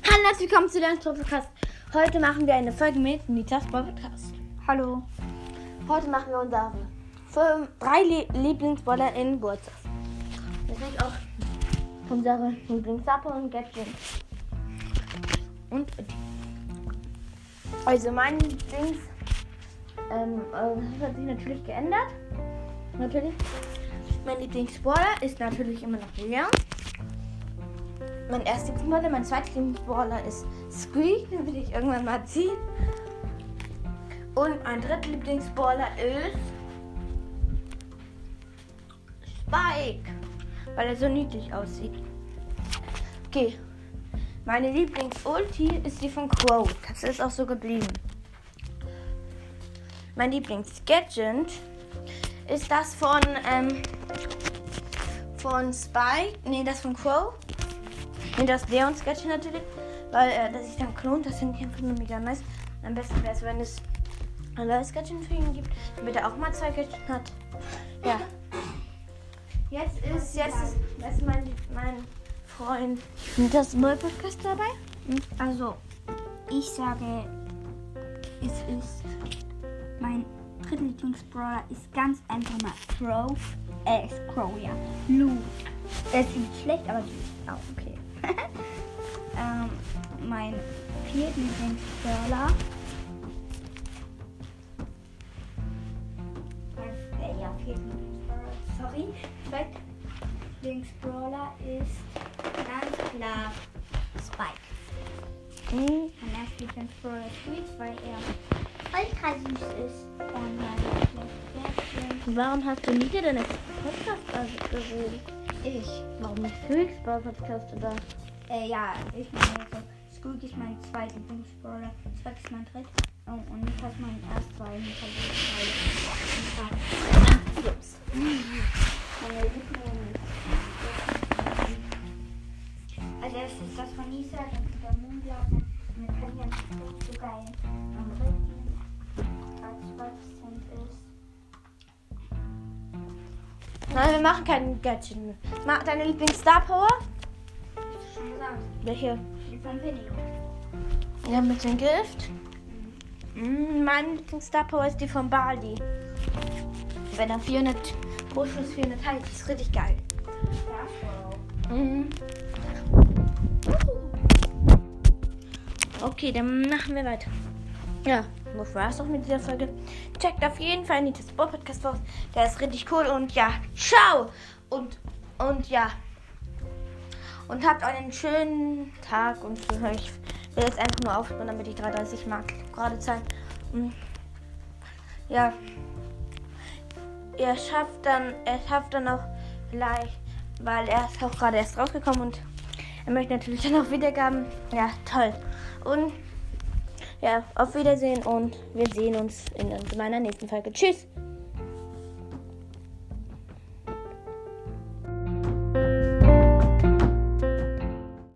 Hallo, herzlich willkommen zu deinem Podcast. Heute machen wir eine Folge mit Nitas Podcast. Hallo. Heute machen wir unsere fünf, drei Lie Lieblingsboller in Burzas. Das sind auch unsere Lieblingssappe und Gadget. Und also mein Lieblings ähm, äh, das hat sich natürlich geändert. Natürlich. Mein Lieblingsballer ist natürlich immer noch Leon. Mein erster Lieblingsballer, mein zweiter Lieblingsballer ist Squeak, den will ich irgendwann mal ziehen. Und mein dritter Lieblingsballer ist Spike, weil er so niedlich aussieht. Okay, meine Lieblings-Ulti ist die von Crow. Das ist auch so geblieben. Mein Lieblings-Gadget ist das von, ähm, von Spike. Nee, das von Crow. Nee, das Leons Gadget natürlich. Weil äh, das sich dann klont. Das finde ich einfach nur mega nice. Am besten wäre es, wenn es ein neues Gadget für ihn gibt. Damit er auch mal zwei Gadgets hat. Ja. Jetzt ist, jetzt ist, jetzt ist mein, mein Freund. Das neue Podcast dabei? Also, ich sage, es ist mein Drittlieblingsbrawler ist ganz einfach mal Crow. Äh, Crow, ja. Lou. Er ist nicht schlecht, aber süß. Auch okay. ähm, mein Viertlieblingsbrawler. Äh, ja, Viertlieblingsbrawler. Sorry. Zweitlieblingsbrawler ist ganz klar Spike. Mhm. Mein erster Lieblingsbrawler ist Squeak, weil er ultra süß ist. Und mein Lieblingsbrawler Warum hast du nie deine Podcast gesehen? Ich. Warum nicht Höchstball Podcast oder? Äh, ja, ich meine, also, Squeak ist mein zweiter Lieblingsbrawler, Spike ist mein dritter oh, und Nika ist mein erster, weil Nika ist mein Ups. Meine Lieblings. Also, das ist das von Nisa, dann mit der Moonblase, mit Canyon, so geil. Am dritten, als 12 Cent ist. Nein, wir machen keinen Gadget. Mach deine Lieblings-Star Power? Schon gesagt. Welche? Die von Video. Ja, mit dem Gift. Mm, Mein Lieblings-Star Power ist die von Bali. Wenn er 400 pro Schuss 400 heilt, ist richtig geil. Ja. Mhm. Okay, dann machen wir weiter. Ja, das war's auch mit dieser Folge. Checkt auf jeden Fall Nitas Sport Podcast aus. Der ist richtig cool und ja, ciao! Und, und ja. Und habt einen schönen Tag und ich will jetzt einfach nur aufspringen, damit ich 3,30 Mark gerade Zeit. Mm. Ja. Er schafft dann, er schafft dann auch vielleicht, weil er ist auch gerade erst rausgekommen und er möchte natürlich dann auch Wiedergaben. Ja, toll. Und ja, auf Wiedersehen und wir sehen uns in meiner nächsten Folge. Tschüss!